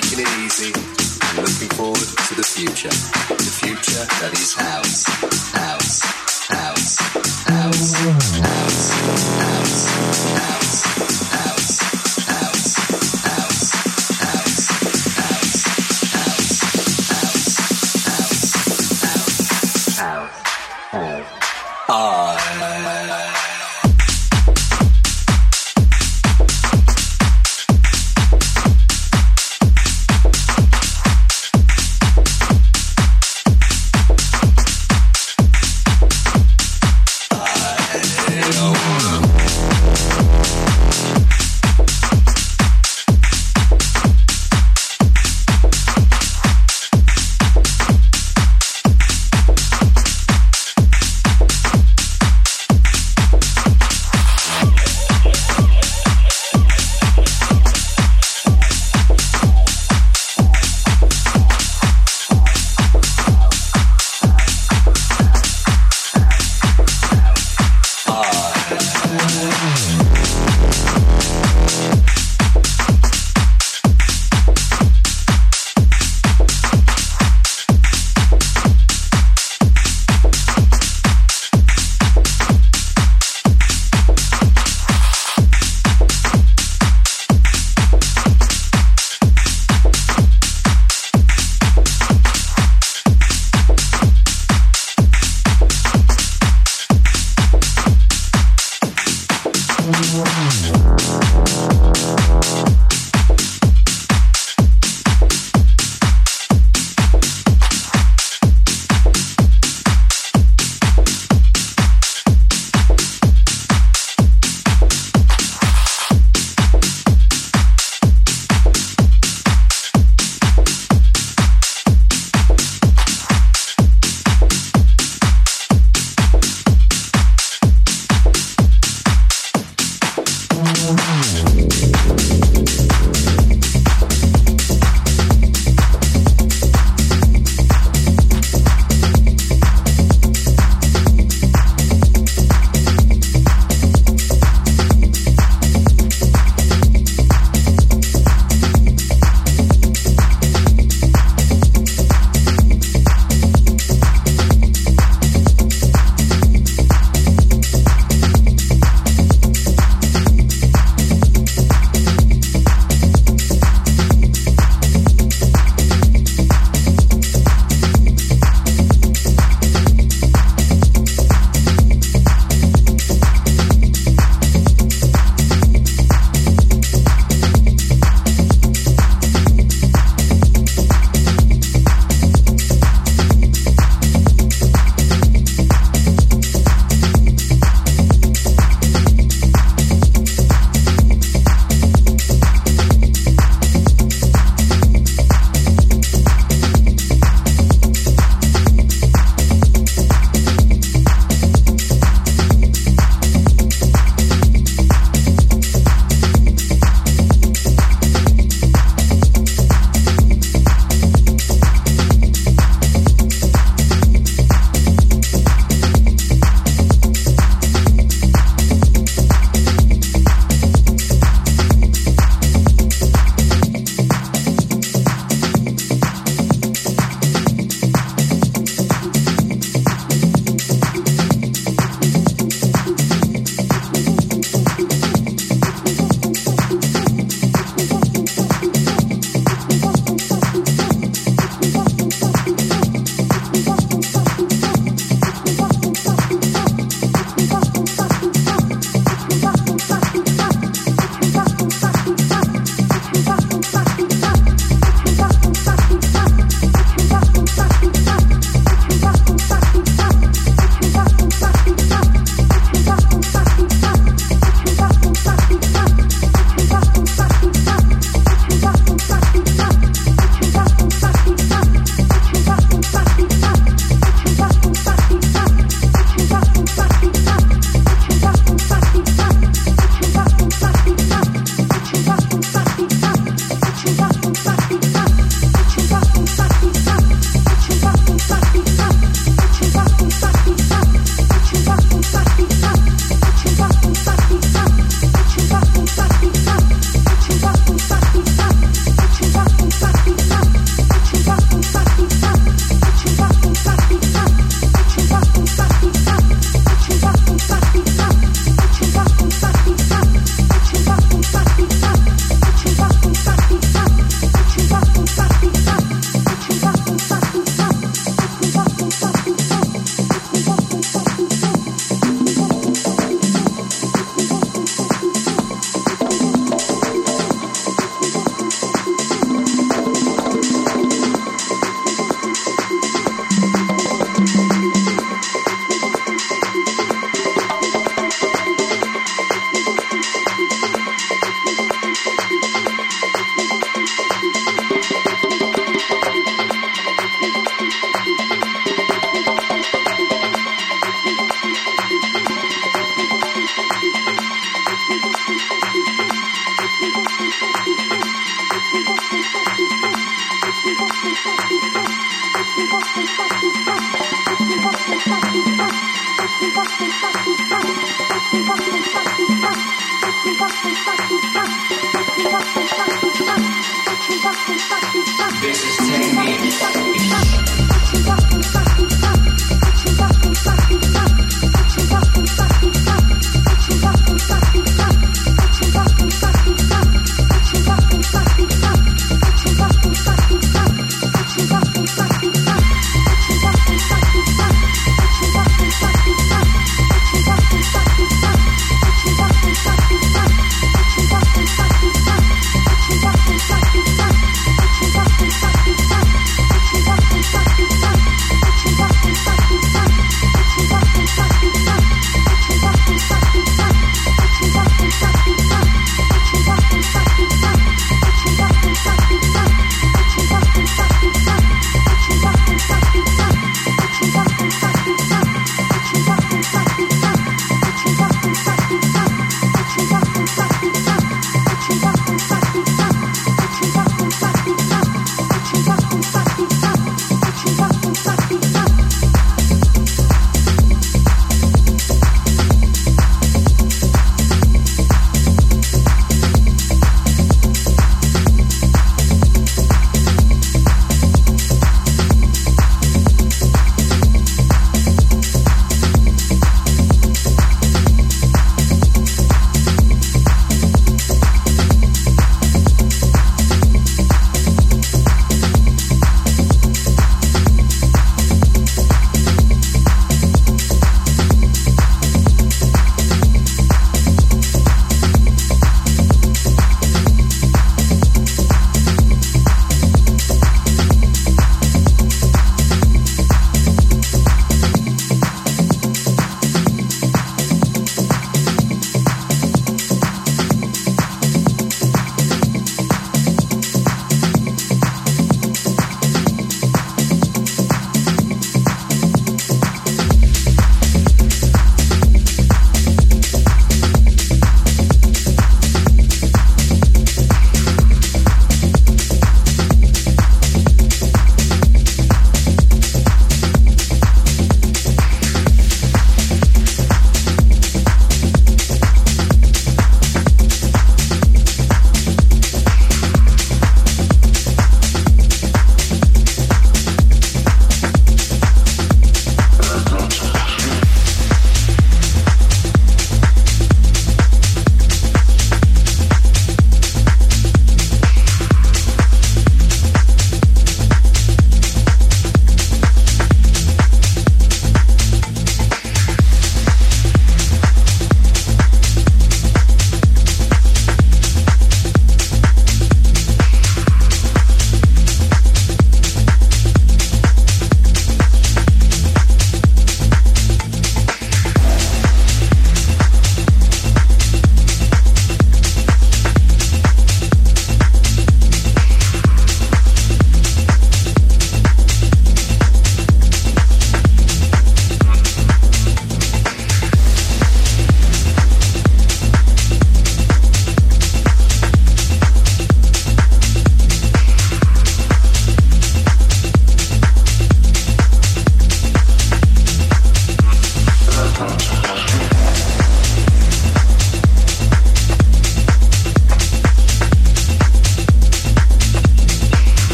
taking it easy and looking forward to the future. The future that is house.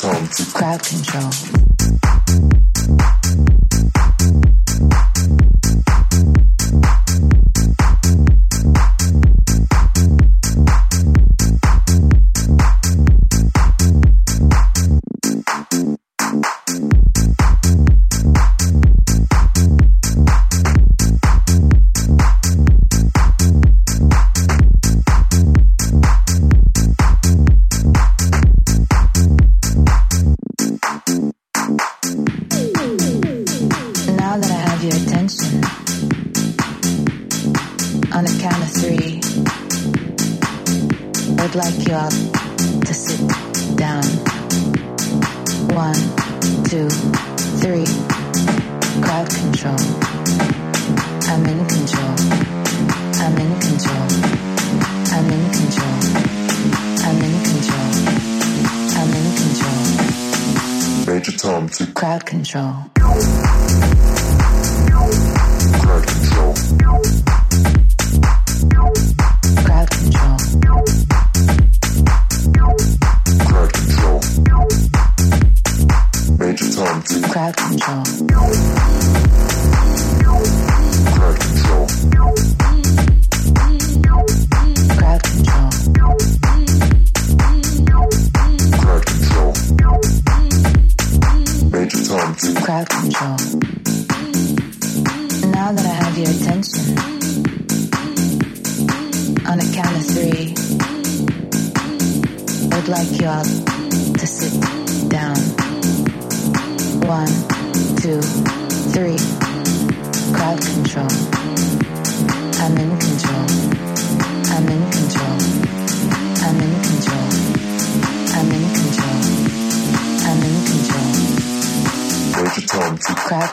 Crowd control. would like you all to sit down. One, two, three. Crowd control. I'm in control. I'm in control. I'm in control. I'm in control. I'm in control. Major Tom to crowd control.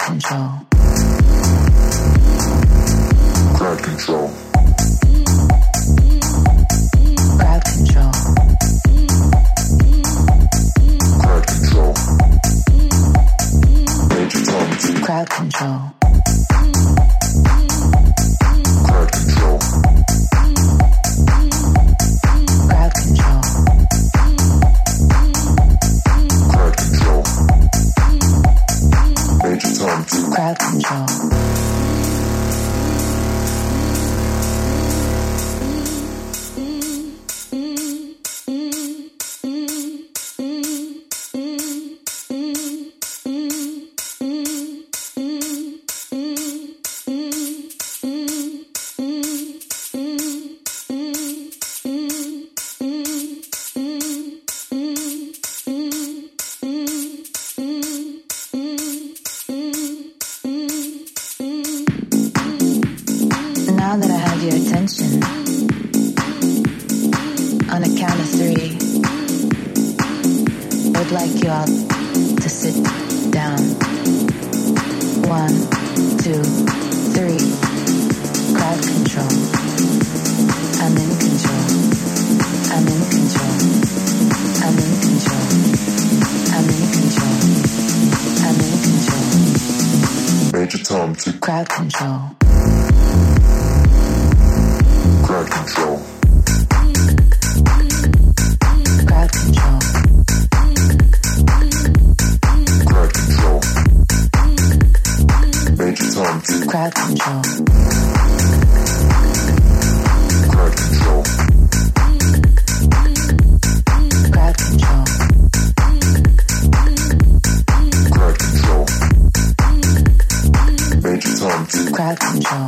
control. Crowd control. Crowd control. Control. Control. Major Tom. Control.